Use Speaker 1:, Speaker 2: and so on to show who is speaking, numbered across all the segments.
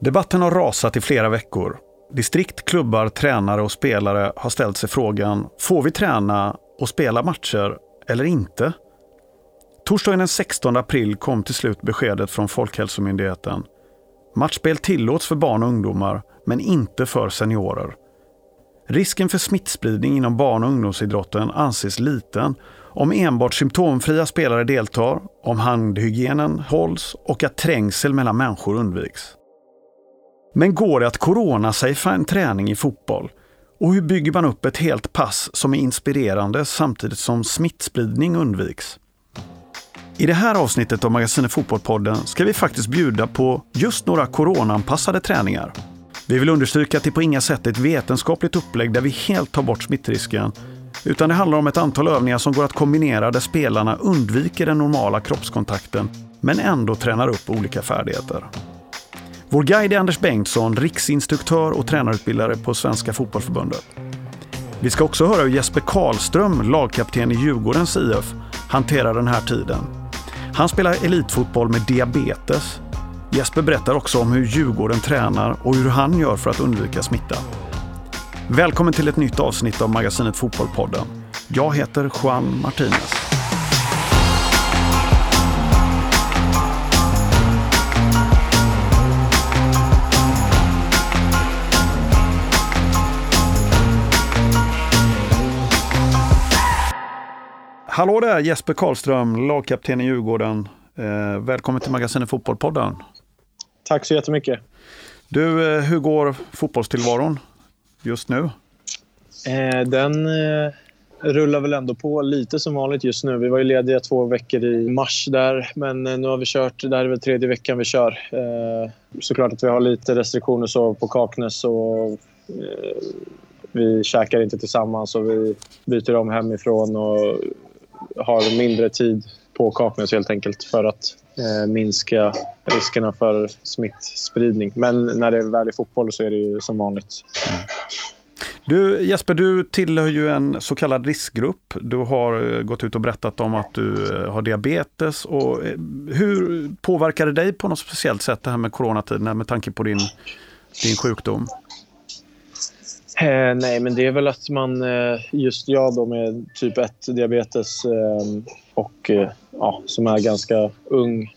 Speaker 1: Debatten har rasat i flera veckor. Distrikt, klubbar, tränare och spelare har ställt sig frågan, får vi träna och spela matcher eller inte? Torsdagen den 16 april kom till slut beskedet från Folkhälsomyndigheten. Matchspel tillåts för barn och ungdomar, men inte för seniorer. Risken för smittspridning inom barn och ungdomsidrotten anses liten om enbart symptomfria spelare deltar, om handhygienen hålls och att trängsel mellan människor undviks. Men går det att corona-safea en träning i fotboll? Och hur bygger man upp ett helt pass som är inspirerande samtidigt som smittspridning undviks? I det här avsnittet av Magasinet Fotbollpodden ska vi faktiskt bjuda på just några coronaanpassade träningar. Vi vill understryka att det på inga sätt är ett vetenskapligt upplägg där vi helt tar bort smittrisken, utan det handlar om ett antal övningar som går att kombinera där spelarna undviker den normala kroppskontakten men ändå tränar upp olika färdigheter. Vår guide är Anders Bengtsson, riksinstruktör och tränarutbildare på Svenska Fotbollförbundet. Vi ska också höra hur Jesper Karlström, lagkapten i Djurgårdens IF, hanterar den här tiden. Han spelar elitfotboll med diabetes. Jesper berättar också om hur Djurgården tränar och hur han gör för att undvika smitta. Välkommen till ett nytt avsnitt av magasinet Fotbollpodden. Jag heter Juan Martinez. Hallå där Jesper Karlström, lagkapten i Djurgården. Eh, välkommen till magasinet Fotbollpodden.
Speaker 2: Tack så jättemycket.
Speaker 1: Du, eh, hur går fotbollstillvaron just nu?
Speaker 2: Eh, den eh, rullar väl ändå på lite som vanligt just nu. Vi var ju lediga två veckor i mars där, men eh, nu har vi kört. Det här är väl tredje veckan vi kör. Eh, såklart att vi har lite restriktioner så på Kaknäs och vi käkar inte tillsammans och vi byter om hemifrån och har mindre tid på Kaknäs helt enkelt för att eh, minska riskerna för smittspridning. Men när det är väl i fotboll så är det ju som vanligt. Mm.
Speaker 1: Du Jesper, du tillhör ju en så kallad riskgrupp. Du har eh, gått ut och berättat om att du eh, har diabetes. Och eh, hur påverkar det dig på något speciellt sätt det här med coronatiden med tanke på din, din sjukdom?
Speaker 2: Eh, nej, men det är väl att man, eh, just jag då med typ 1-diabetes eh, och eh, ja, som är ganska ung.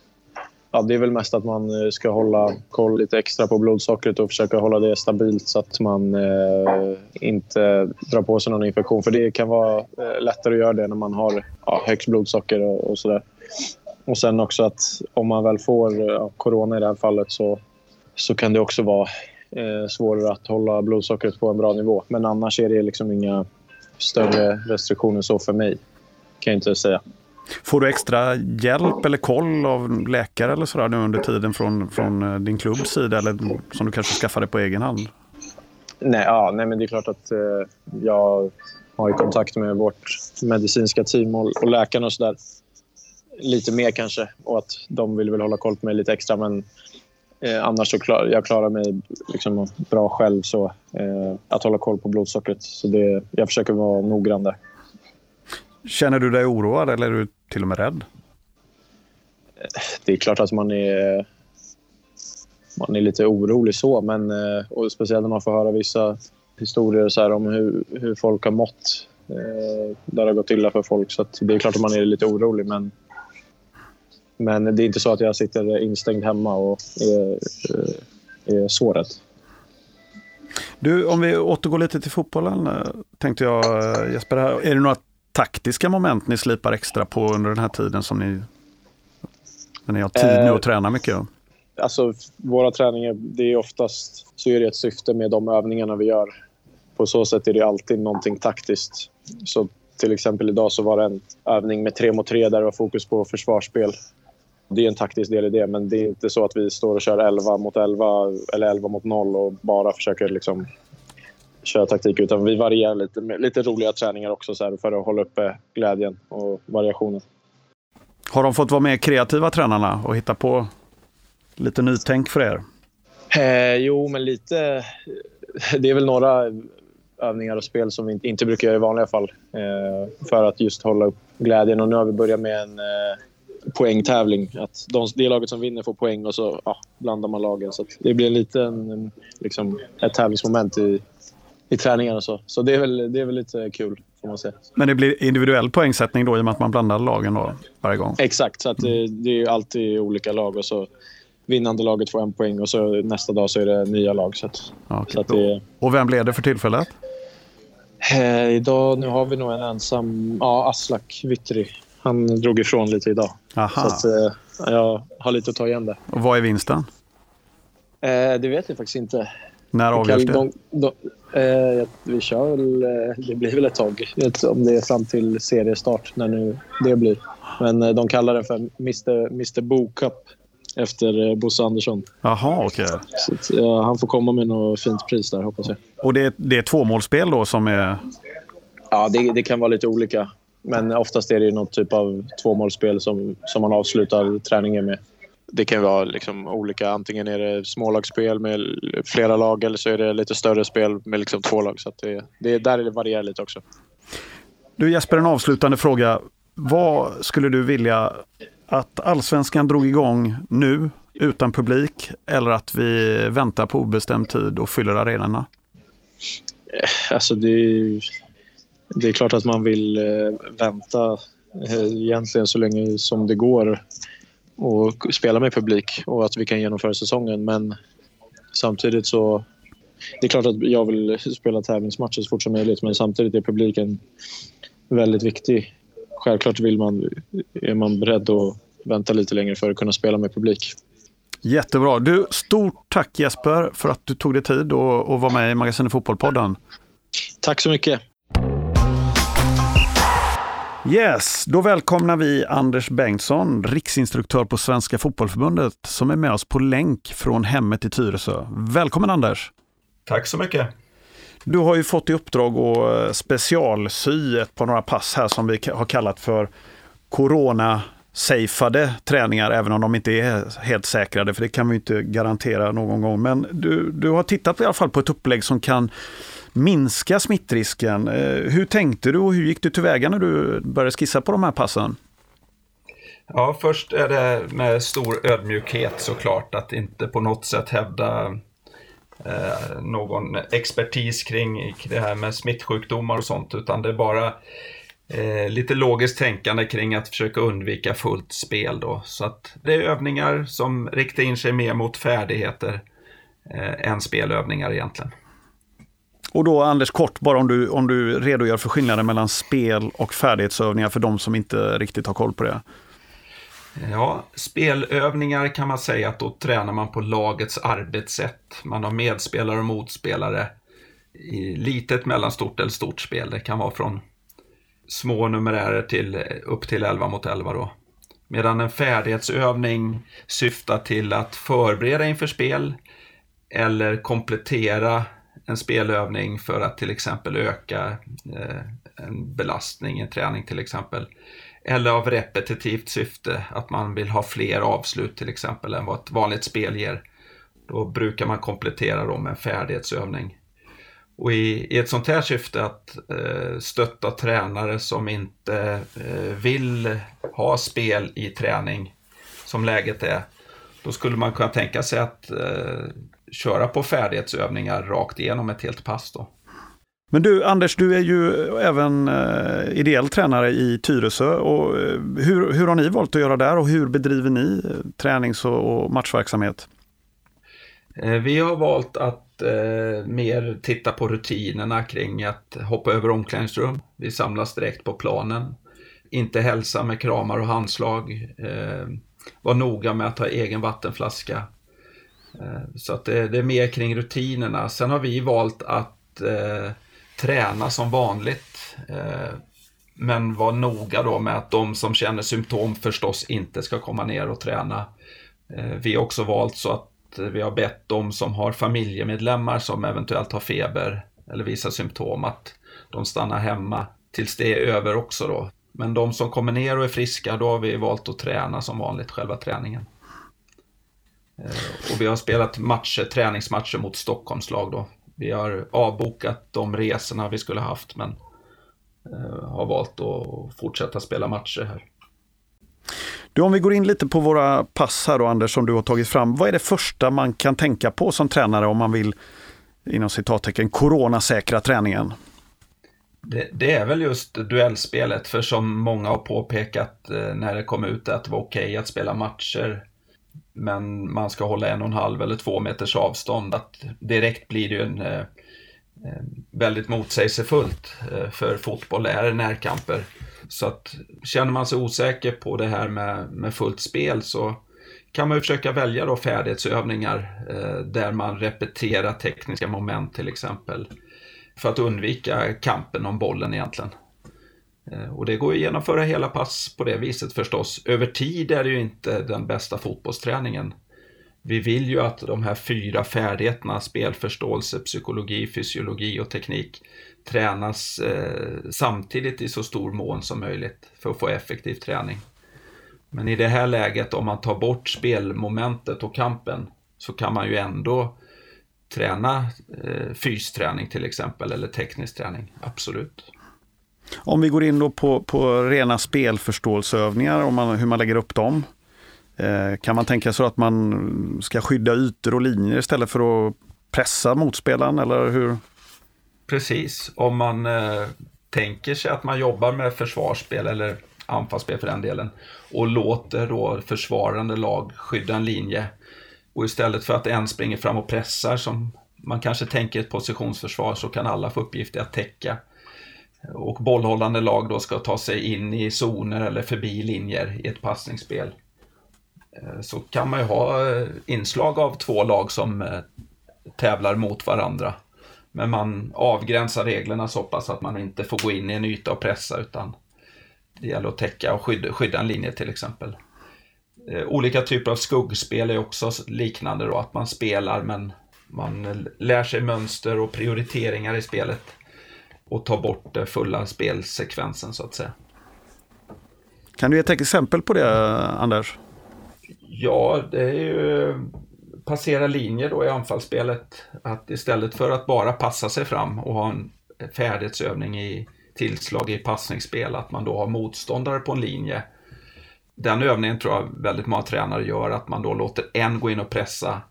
Speaker 2: Ja, det är väl mest att man eh, ska hålla koll lite extra på blodsockret och försöka hålla det stabilt så att man eh, inte drar på sig någon infektion. För det kan vara eh, lättare att göra det när man har ja, högt blodsocker och, och sådär. Och sen också att om man väl får eh, ja, corona i det här fallet så, så kan det också vara eh, svårare att hålla blodsockret på en bra nivå. Men annars är det liksom inga större restriktioner så för mig, kan jag inte säga.
Speaker 1: Får du extra hjälp eller koll av läkare eller sådär nu under tiden från, från eh, din klubbs sida eller som du kanske skaffade på egen hand?
Speaker 2: Nej, ja, nej men det är klart att eh, jag har i kontakt med vårt medicinska team och, och läkarna och sådär. Lite mer kanske och att de vill väl hålla koll på mig lite extra men Eh, annars så klar, jag klarar mig liksom bra själv. Så, eh, att hålla koll på blodsockret. Så det, jag försöker vara noggrann där.
Speaker 1: Känner du dig oroad eller är du till och med rädd?
Speaker 2: Det är klart att man är, man är lite orolig så. Men, eh, och speciellt när man får höra vissa historier så om hur, hur folk har mått. Eh, där det har gått illa för folk. Så det är klart att man är lite orolig. Men men det är inte så att jag sitter instängd hemma och är, eh, är så rädd.
Speaker 1: Du, om vi återgår lite till fotbollen eh, tänkte jag eh, Jesper. Är det några taktiska moment ni slipar extra på under den här tiden som ni, när ni har tid nu att träna mycket?
Speaker 2: Alltså, våra träningar, det är oftast så är det ett syfte med de övningarna vi gör. På så sätt är det alltid någonting taktiskt. Så till exempel idag så var det en övning med tre mot tre där det var fokus på försvarsspel. Det är en taktisk del i det, men det är inte så att vi står och kör 11 mot 11 eller 11 mot 0 och bara försöker liksom köra taktik. Utan vi varierar lite med lite roliga träningar också så för att hålla uppe glädjen och variationen.
Speaker 1: Har de fått vara mer kreativa tränarna och hitta på lite nytänk för er?
Speaker 2: Eh, jo, men lite. Det är väl några övningar och spel som vi inte, inte brukar göra i vanliga fall. Eh, för att just hålla upp glädjen. Och nu har vi börjat med en eh, poängtävling. Att de, det laget som vinner får poäng och så ja, blandar man lagen. Så det blir en liten, liksom, ett tävlingsmoment i, i träningarna och så. Så det är, väl, det är väl lite kul, får man säga.
Speaker 1: Men det blir individuell poängsättning då i och med att man blandar lagen då, varje gång?
Speaker 2: Exakt, så det, det är alltid olika lag och så vinnande laget får en poäng och så nästa dag så är det nya lag. Så att,
Speaker 1: okay.
Speaker 2: så att det,
Speaker 1: och vem blev det för tillfället?
Speaker 2: Eh, idag nu har vi nog en ensam, ja Aslak Vittry. Han drog ifrån lite idag.
Speaker 1: Aha.
Speaker 2: Så att, eh, jag har lite att ta igen det.
Speaker 1: Och vad är vinsten?
Speaker 2: Eh, det vet jag faktiskt inte.
Speaker 1: När avgörs det?
Speaker 2: De, de, eh, vi kör väl, det blir väl ett tag. Om det är fram till seriestart, när nu det blir. Men de kallar det för Mr, Mr Bo Cup efter Bosse Andersson.
Speaker 1: Jaha, okej.
Speaker 2: Okay. Ja, han får komma med något fint pris där, hoppas jag.
Speaker 1: Och det, det är tvåmålsspel då som är...
Speaker 2: Ja, det, det kan vara lite olika. Men oftast är det någon typ av tvåmålsspel som, som man avslutar träningen med. Det kan vara liksom olika. Antingen är det smålagsspel med flera lag eller så är det lite större spel med liksom två lag. Så det, det, där det varierar lite också.
Speaker 1: Du Jesper, en avslutande fråga. Vad skulle du vilja att allsvenskan drog igång nu utan publik eller att vi väntar på obestämd tid och fyller arenorna?
Speaker 2: Alltså det, det är klart att man vill eh, vänta eh, egentligen så länge som det går och spela med publik och att vi kan genomföra säsongen. Men samtidigt så... Det är klart att jag vill spela tävlingsmatcher så fort som möjligt men samtidigt är publiken väldigt viktig självklart vill man, är man beredd att vänta lite längre för att kunna spela med publik.
Speaker 1: Jättebra. Du, stort tack Jesper för att du tog dig tid och, och var med i Magasinet Fotbollpodden.
Speaker 2: Tack så mycket.
Speaker 1: Yes, då välkomnar vi Anders Bengtsson, riksinstruktör på Svenska Fotbollförbundet, som är med oss på länk från hemmet i Tyresö. Välkommen Anders!
Speaker 3: Tack så mycket!
Speaker 1: Du har ju fått i uppdrag att eh, specialsy ett par några pass här som vi har kallat för corona-safeade träningar, även om de inte är helt säkrade, för det kan vi inte garantera någon gång. Men du, du har tittat i alla fall på ett upplägg som kan minska smittrisken. Eh, hur tänkte du och hur gick du tillväga när du började skissa på de här passen?
Speaker 3: Ja, först är det med stor ödmjukhet såklart att inte på något sätt hävda eh, någon expertis kring det här med smittsjukdomar och sånt, utan det är bara eh, lite logiskt tänkande kring att försöka undvika fullt spel då. Så att det är övningar som riktar in sig mer mot färdigheter eh, än spelövningar egentligen.
Speaker 1: Och då Anders, kort bara om du, om du redogör för skillnaden mellan spel och färdighetsövningar för de som inte riktigt har koll på det.
Speaker 3: Ja, spelövningar kan man säga att då tränar man på lagets arbetssätt. Man har medspelare och motspelare i litet, mellanstort eller stort spel. Det kan vara från små numerärer till upp till 11 mot 11 då. Medan en färdighetsövning syftar till att förbereda inför spel eller komplettera en spelövning för att till exempel öka eh, en belastning i en träning till exempel. Eller av repetitivt syfte, att man vill ha fler avslut till exempel än vad ett vanligt spel ger. Då brukar man komplettera dem med en färdighetsövning. Och i, i ett sånt här syfte att eh, stötta tränare som inte eh, vill ha spel i träning, som läget är, då skulle man kunna tänka sig att eh, köra på färdighetsövningar rakt igenom ett helt pass. Då.
Speaker 1: Men du Anders, du är ju även eh, ideell tränare i Tyresö. Och, eh, hur, hur har ni valt att göra där och hur bedriver ni eh, tränings och, matchverksamhet?
Speaker 3: Eh, vi har valt att eh, mer titta på rutinerna kring att hoppa över omklädningsrum. Vi samlas direkt på planen. Inte hälsa med kramar och handslag. Eh, var noga med att ha egen vattenflaska. Eh, så att det, det, är mer kring rutinerna. Sen har vi valt att eh, träna som vanligt. Eh, men var noga då med att de som känner symptom förstås inte ska komma ner och träna. Eh, vi har också valt så att vi har bett de som har familjemedlemmar som eventuellt har feber eller visar symptom att de stannar hemma tills det är över också då. Men de som kommer ner och är friska, då har vi valt att träna som vanligt, själva träningen. Eh, och vi har spelat matcher, träningsmatcher mot Stockholmslag då. Vi har avbokat de resorna vi skulle haft men eh, har valt att fortsätta spela matcher här.
Speaker 1: Du, om vi går in lite på våra pass här då, Anders, som du har tagit fram. Vad är det första man kan tänka på som tränare om man vill, inom citattecken, coronasäkra träningen?
Speaker 3: Det, det, är väl just duellspelet, för som många har påpekat eh, när det kom ut att det var okej okay att spela matcher, men man ska hålla en och en halv eller två meters avstånd. Att direkt blir det ju en eh, eh, väldigt motsägelsefullt, eh, för fotboll är närkamper. Så att känner man sig osäker på det här med, med fullt spel så kan man ju försöka välja då färdighetsövningar eh, där man repeterar tekniska moment till exempel. För att undvika kampen om bollen egentligen. Eh, och det går att genomföra hela pass på det viset förstås. Över tid är det ju inte den bästa fotbollsträningen. Vi vill ju att de här fyra färdigheterna, spelförståelse, psykologi, fysiologi och teknik, tränas eh, samtidigt i så stor mån som möjligt för att få effektiv träning. Men i det här läget, om man tar bort spelmomentet och kampen, så kan man ju ändå träna eh, fysträning till exempel, eller teknisk träning, absolut.
Speaker 1: Om vi går in då på, på rena spelförståelseövningar, om man, hur man lägger upp dem. Eh, kan man tänka sig att man ska skydda ytor och linjer istället för att pressa motspelaren, eller hur?
Speaker 3: Precis, om man eh, tänker sig att man jobbar med försvarsspel eller anfallsspel för den delen och låter då försvarande lag skydda en linje och istället för att en springer fram och pressar som man kanske tänker ett positionsförsvar så kan alla få uppgift i att täcka. Och bollhållande lag då ska ta sig in i zoner eller förbi linjer i ett passningsspel. Eh, så kan man ju ha eh, inslag av två lag som eh, tävlar mot varandra. Men man avgränsar reglerna så pass att man inte får gå in i en yta och pressa utan det gäller att täcka och skydda, skydda en linje till exempel. Olika typer av skuggspel är också liknande då, att man spelar men man lär sig mönster och prioriteringar i spelet och tar bort den fulla spelsekvensen så att säga.
Speaker 1: Kan du ge ett exempel på det, Anders?
Speaker 3: Ja, det är ju passera linjer då i anfallsspelet. Att istället för att bara passa sig fram och ha en färdighetsövning i tillslag i passningsspel, att man då har motståndare på en linje. Den övningen tror jag väldigt många tränare gör, att man då låter en gå in och pressa.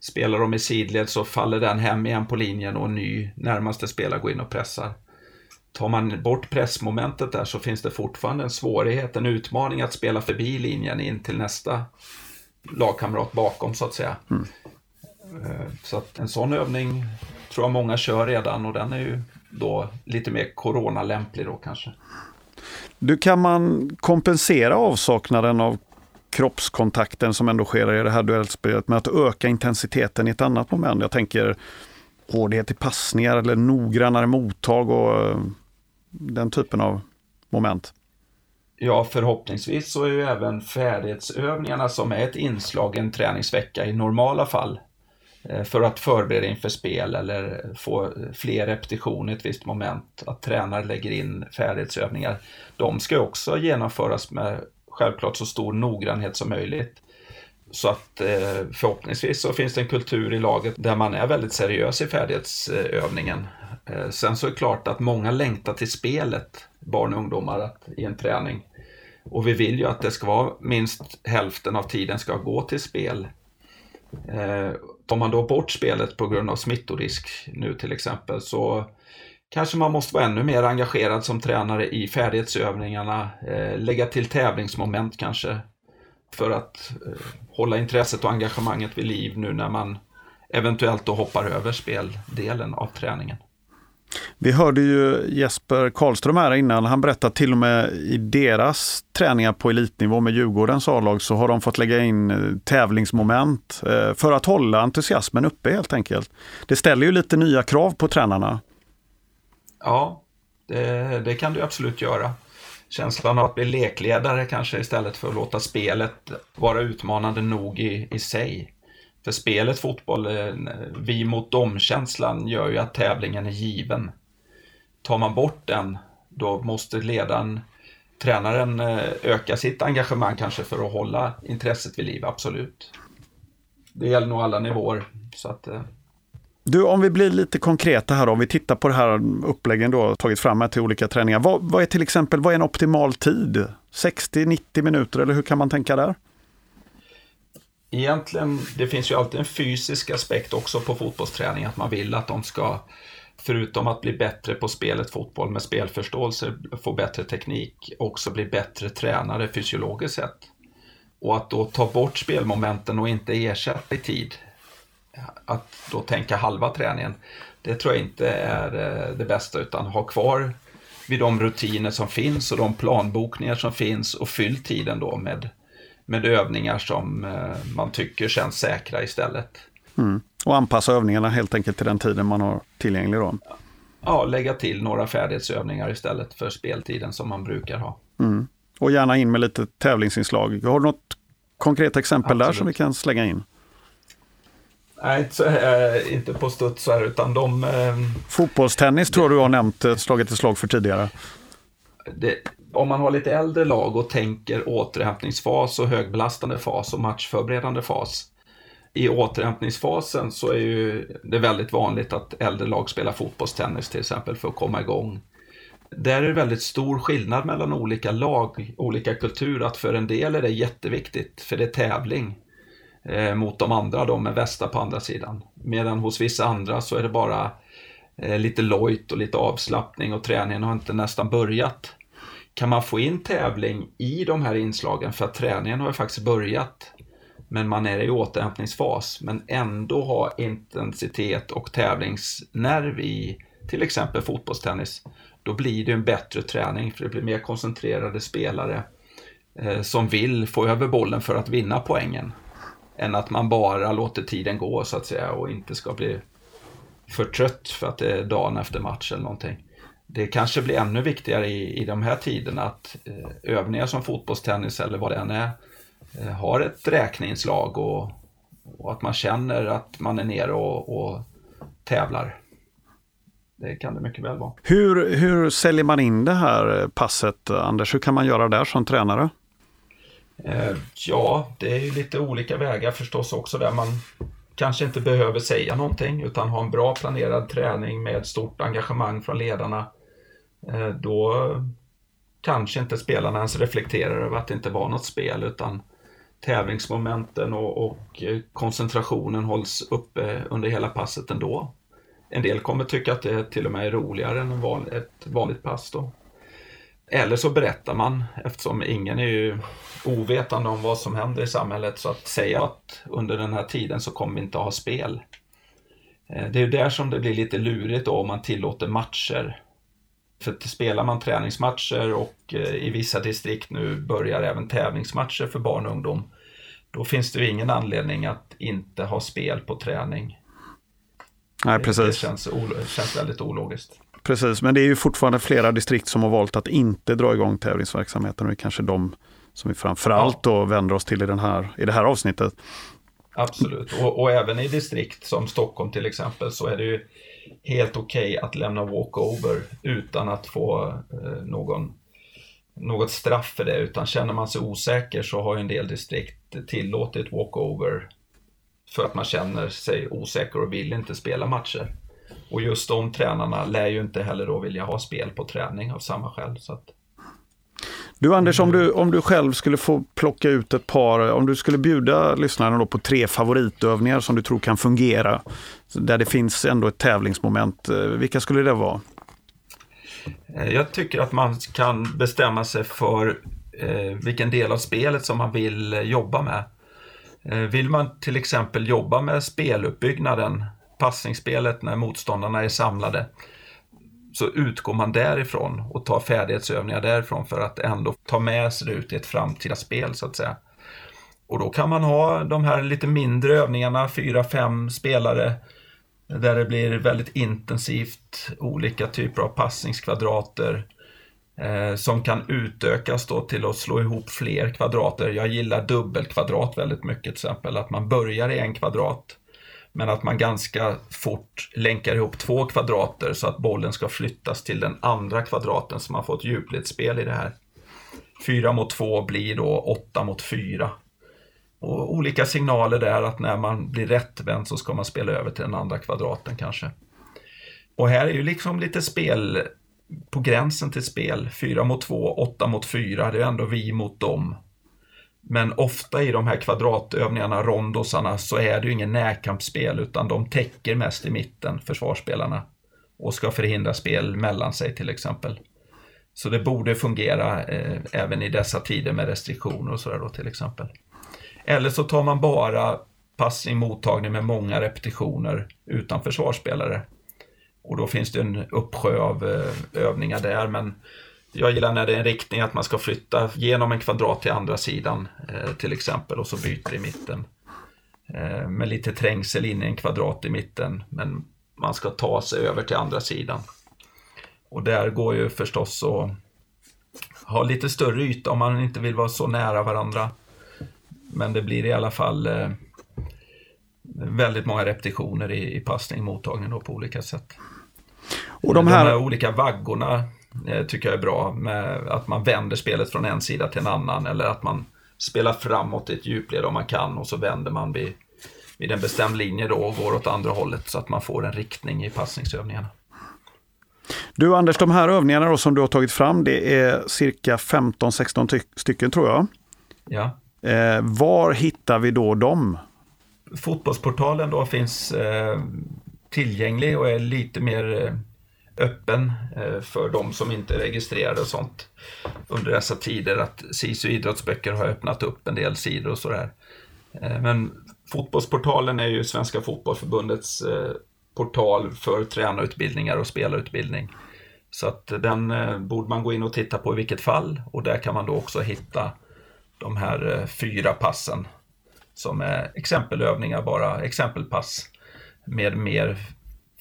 Speaker 3: Spelar de i sidled så faller den hem igen på linjen och ny närmaste spelare går in och pressar. Tar man bort pressmomentet där så finns det fortfarande en svårighet, en utmaning att spela förbi linjen in till nästa lagkamrat bakom så att säga. Mm. Eh, så att en sån övning tror jag många kör redan och den är ju då lite mer coronalämplig då kanske.
Speaker 1: Du, kan man kompensera avsaknaden av kroppskontakten som ändå sker i det här duellspelet med att öka intensiteten i ett annat moment? Jag tänker hårdhet i passningar eller noggrannare mottag och eh, den typen av moment.
Speaker 3: Ja, förhoppningsvis så är ju även färdighetsövningarna som är ett inslag i en träningsvecka i normala fall eh, för att förbereda inför spel eller få eh, fler repetitioner i ett visst moment, att tränare lägger in färdighetsövningar. De ska också genomföras med självklart så stor noggrannhet som möjligt. Så att eh, förhoppningsvis så finns det en kultur i laget där man är väldigt seriös i färdighetsövningen. Eh, sen så är det klart att många längtar till spelet, barn och ungdomar, i en träning. Och vi vill ju att det ska vara minst hälften av tiden ska gå till spel. Eh, tar man då bort spelet på grund av smittorisk nu till exempel så kanske man måste vara ännu mer engagerad som tränare i färdighetsövningarna, eh, lägga till tävlingsmoment kanske för att eh, hålla intresset och engagemanget vid liv nu när man eventuellt då hoppar över speldelen av träningen.
Speaker 1: Vi hörde ju Jesper Karlström här innan. Han berättade till och med i deras träningar på elitnivå med Djurgårdens A-lag så har de fått lägga in eh, tävlingsmoment eh, för att hålla entusiasmen uppe helt enkelt. Det ställer ju lite nya krav på tränarna.
Speaker 3: Ja, det, det kan du absolut göra. Känslan av att bli lekledare kanske istället för att låta spelet vara utmanande nog i, i sig. För spelet fotboll, eh, vi mot dem-känslan gör ju att tävlingen är given. Tar man bort den, då måste ledaren, tränaren eh, öka sitt engagemang kanske för att hålla intresset vid liv, absolut. Det gäller nog alla nivåer. Så att, eh,
Speaker 1: du, om vi blir lite konkreta här då, om vi tittar på det här uppläggen du har tagit fram här till olika träningar. Vad, vad är till exempel vad är en optimal tid? 60-90 minuter eller hur kan man tänka där?
Speaker 3: Egentligen, det finns ju alltid en fysisk aspekt också på fotbollsträning, att man vill att de ska, förutom att bli bättre på spelet fotboll med spelförståelse, få bättre teknik, också bli bättre tränare fysiologiskt sett. Och att då ta bort spelmomenten och inte ersätta i tid, att då tänka halva träningen, det tror jag inte är eh, det bästa, utan ha kvar vid de rutiner som finns och de planbokningar som finns och fyll tiden då med, med övningar som eh, man tycker känns säkra istället.
Speaker 1: Mm. Och anpassa övningarna helt enkelt till den tiden man har tillgänglig då?
Speaker 3: Ja, lägga till några färdighetsövningar istället för speltiden som man brukar ha.
Speaker 1: Mm. Och gärna in med lite tävlingsinslag. Har du något konkret exempel Absolut. där som vi kan slänga in?
Speaker 3: Nej, så, äh, inte på studs här, utan de... Äh,
Speaker 1: Fotbollstennis tror du har nämnt, äh, slagit ett slag för tidigare.
Speaker 3: Det, om man har lite äldre lag och tänker återhämtningsfas och högbelastande fas och matchförberedande fas. I återhämtningsfasen så är ju det väldigt vanligt att äldre lag spelar fotbollstennis till exempel för att komma igång. Där är det väldigt stor skillnad mellan olika lag, olika kulturer, att för en del är det jätteviktigt, för det är tävling eh, mot de andra då med västar på andra sidan. Medan hos vissa andra så är det bara eh, lite lojt och lite avslappning och träningen har inte nästan börjat. Kan man få in tävling i de här inslagen för att träningen har ju faktiskt börjat men man är i återhämtningsfas men ändå ha intensitet och tävlingsnerv i till exempel fotbollstennis då blir det en bättre träning för det blir mer koncentrerade spelare eh, som vill få över bollen för att vinna poängen än att man bara låter tiden gå så att säga och inte ska bli för trött för att det är dagen efter match eller någonting. Det kanske blir ännu viktigare i, i de här tiderna att eh, övningar som fotbollstennis eller vad det än är eh, har ett räkneinslag och, och, att man känner att man är nere och, och tävlar. Det kan det mycket väl vara.
Speaker 1: Hur, hur säljer man in det här eh, passet, Anders? Hur kan man göra där som tränare?
Speaker 3: Eh, ja, det är ju lite olika vägar förstås också där man kanske inte behöver säga någonting utan ha en bra planerad träning med stort engagemang från ledarna. Eh, då kanske inte spelarna ens reflekterar över att det inte var något spel utan tävlingsmomenten och, och eh, koncentrationen hålls uppe under hela passet ändå. En del kommer tycka att det till och med är roligare än ett vanligt pass då. Eller så berättar man eftersom ingen är ju ovetande om vad som händer i samhället. Så att säga att under den här tiden så kommer vi inte att ha spel. Eh, det är ju där som det blir lite lurigt då om man tillåter matcher. För att spelar man träningsmatcher och eh, i vissa distrikt nu börjar även tävlingsmatcher för barn och ungdom. Då finns det ju ingen anledning att inte ha spel på träning.
Speaker 1: Nej, precis.
Speaker 3: Det känns, känns väldigt ologiskt.
Speaker 1: Precis, men det är ju fortfarande flera distrikt som har valt att inte dra igång tävlingsverksamheten och det är kanske de som vi framförallt ja. då vänder oss till i, den här, i det här avsnittet.
Speaker 3: Absolut, och, och även i distrikt som Stockholm till exempel så är det ju helt okej okay att lämna walkover utan att få eh, någon, något straff för det. Utan känner man sig osäker så har en del distrikt tillåtit walkover för att man känner sig osäker och vill inte spela matcher. Och just de tränarna lär ju inte heller då vilja ha spel på träning av samma skäl. Så att...
Speaker 1: Du Anders, om du, om du själv skulle få plocka ut ett par, om du skulle bjuda lyssnarna på tre favoritövningar som du tror kan fungera, där det finns ändå ett tävlingsmoment, eh, vilka skulle det vara?
Speaker 3: Eh, jag tycker att man kan bestämma sig för eh, vilken del av spelet som man vill jobba med. Vill man till exempel jobba med speluppbyggnaden passningsspelet när motståndarna är samlade så utgår man därifrån och tar färdighetsövningar därifrån för att ändå ta med sig det ut i ett framtida spel så att säga. Och då kan man ha de här lite mindre övningarna, fyra, fem spelare, där det blir väldigt intensivt, olika typer av passningskvadrater eh, som kan utökas då till att slå ihop fler kvadrater. Jag gillar dubbelkvadrat väldigt mycket till exempel, att man börjar i en kvadrat men att man ganska fort länkar ihop två kvadrater så att bollen ska flyttas till den andra kvadraten så man får ett djupledsspel i det här. Fyra mot två blir då åtta mot fyra. och olika signaler där att när man blir rättvänd så ska man spela över till den andra kvadraten kanske. Och här är ju liksom lite spel på gränsen till spel. Fyra mot 2, 8 mot fyra, det är ändå vi mot dem. Men ofta i de här kvadratövningarna, rondosarna, så är det ju ingen närkampsspel utan de täcker mest i mitten, försvarsspelarna. Och ska förhindra spel mellan sig till exempel. Så det borde fungera eh, även i dessa tider med restriktioner och sådär då till exempel. Eller så tar man bara passning mottagning med många repetitioner utan försvarsspelare. Och då finns det en uppsjö av eh, övningar där, men jag gillar när det är en riktning att man ska flytta genom en kvadrat till andra sidan eh, till exempel och så byter i mitten. Eh, med lite trängsel in i en kvadrat i mitten, men man ska ta sig över till andra sidan. Och där går ju förstås att ha lite större yta om man inte vill vara så nära varandra. Men det blir i alla fall eh, väldigt många repetitioner i, i passning och mottagning på olika sätt. Och de här... de här olika vaggorna tycker jag är bra med att man vänder spelet från en sida till en annan eller att man spelar framåt i ett djupled om man kan och så vänder man vid, vid en bestämd linje då och går åt andra hållet så att man får en riktning i passningsövningarna.
Speaker 1: Du Anders, de här övningarna då som du har tagit fram, det är cirka 15-16 stycken tror jag.
Speaker 3: Ja.
Speaker 1: Eh, var hittar vi då dem?
Speaker 3: Fotbollsportalen då finns eh, tillgänglig och är lite mer eh, öppen eh, för de som inte är registrerade och sånt under dessa tider. Att SISU idrottsböcker har öppnat upp en del sidor och sådär. Eh, men Fotbollsportalen är ju Svenska fotbollförbundets eh, portal för tränarutbildningar och spelarutbildning. Så att den borde man gå in och titta på i vilket fall och där kan man då också hitta de här fyra passen som är exempelövningar bara, exempelpass med mer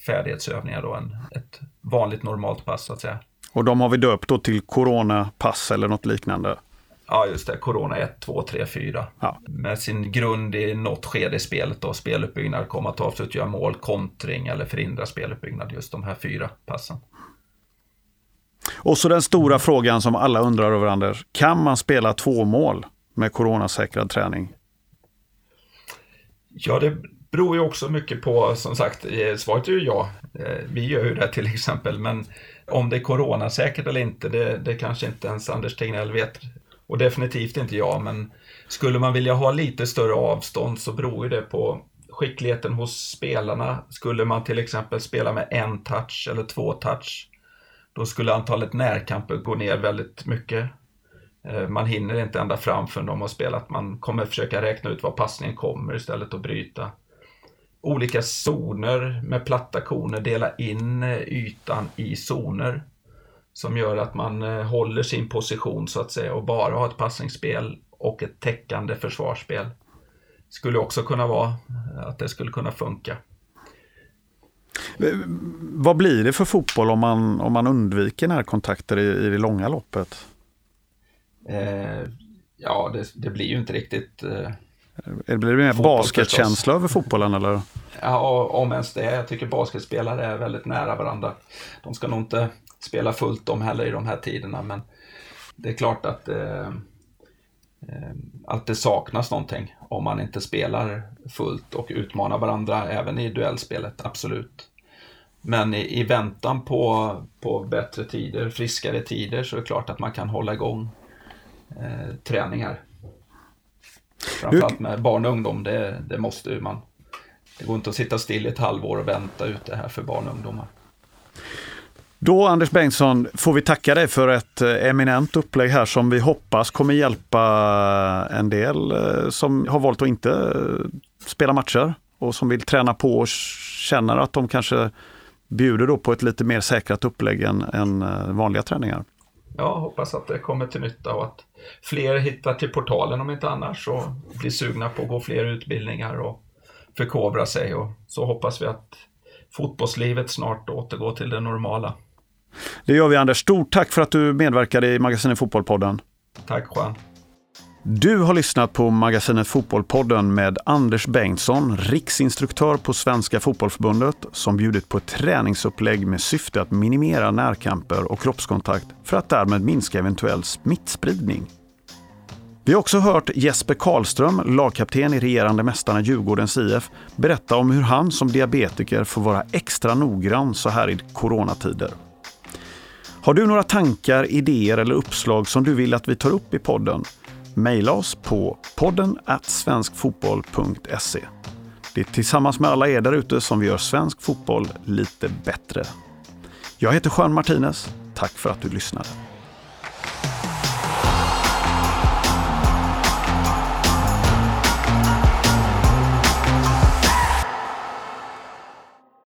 Speaker 3: färdighetsövningar då än ett vanligt normalt pass så att säga.
Speaker 1: Och de har vi döpt då till coronapass eller något liknande?
Speaker 3: Ja, just det. Corona 1, 2, 3, 4. Ja. Med sin grund i något skede i spelet då. Speluppbyggnad, komma till avslut, göra mål, kontring eller förhindra speluppbyggnad. Just de här fyra passen.
Speaker 1: Och så den stora frågan som alla undrar över Anders. Kan man spela två mål med coronasäkrad träning?
Speaker 3: Ja, det, beror ju också mycket på, som sagt, svaret är ju ja. Eh, vi gör ju det till exempel, men om det är coronasäkert eller inte, det, det kanske inte ens Anders Tegnell vet. Och definitivt inte jag, men skulle man vilja ha lite större avstånd så beror ju det på skickligheten hos spelarna. Skulle man till exempel spela med en touch eller två touch, då skulle antalet närkamper gå ner väldigt mycket. Eh, man hinner inte ända fram förrän de har spelat. Man kommer försöka räkna ut var passningen kommer istället och bryta olika zoner med platta koner, dela in eh, ytan i zoner som gör att man eh, håller sin position så att säga och bara har ett passningsspel och ett täckande försvarsspel. Skulle också kunna vara eh, att det skulle kunna funka.
Speaker 1: Vad blir det för fotboll om man, om man undviker närkontakter i, i det långa loppet?
Speaker 3: Eh, ja, det, det, blir ju inte riktigt eh,
Speaker 1: blir det mer basketkänsla över fotbollen eller?
Speaker 3: Ja, om ens det. Jag tycker basketspelare är väldigt nära varandra. De ska nog inte spela fullt om heller i de här tiderna, men det är klart att, eh, eh, att det saknas någonting om man inte spelar fullt och utmanar varandra även i duellspelet, absolut. Men i, i väntan på, på bättre tider, friskare tider, så är det klart att man kan hålla igång eh, träningar. Framförallt med barn och ungdom, det, det måste man. Det går inte att sitta still i ett halvår och vänta ut det här för barn och ungdomar.
Speaker 1: Då Anders Bengtsson får vi tacka dig för ett eh, eminent upplägg här som vi hoppas kommer hjälpa en del eh, som har valt att inte eh, spela matcher och som vill träna på och känner att de kanske bjuder då på ett lite mer säkrat upplägg än, än vanliga träningar.
Speaker 3: Ja, hoppas att det kommer till nytta och att fler hittar till portalen om inte annars och blir sugna på att gå fler utbildningar och förkovra sig. Och så hoppas vi att fotbollslivet snart återgår till det normala.
Speaker 1: Det gör vi Anders. Stort tack för att du medverkade i Magasinet Fotbollpodden.
Speaker 3: Tack Juan.
Speaker 1: Du har lyssnat på Magasinet Fotbollpodden med Anders Bengtsson, riksinstruktör på Svenska Fotbollförbundet, som bjudit på ett träningsupplägg med syfte att minimera närkamper och kroppskontakt för att därmed minska eventuell smittspridning. Vi har också hört Jesper Karlström, lagkapten i regerande mästarna Djurgårdens IF, berätta om hur han som diabetiker får vara extra noggrann så här i coronatider. Har du några tankar, idéer eller uppslag som du vill att vi tar upp i podden? Maila oss på podden svenskfotboll.se. Det är tillsammans med alla er där ute som vi gör svensk fotboll lite bättre. Jag heter Juan Martinez. Tack för att du lyssnade.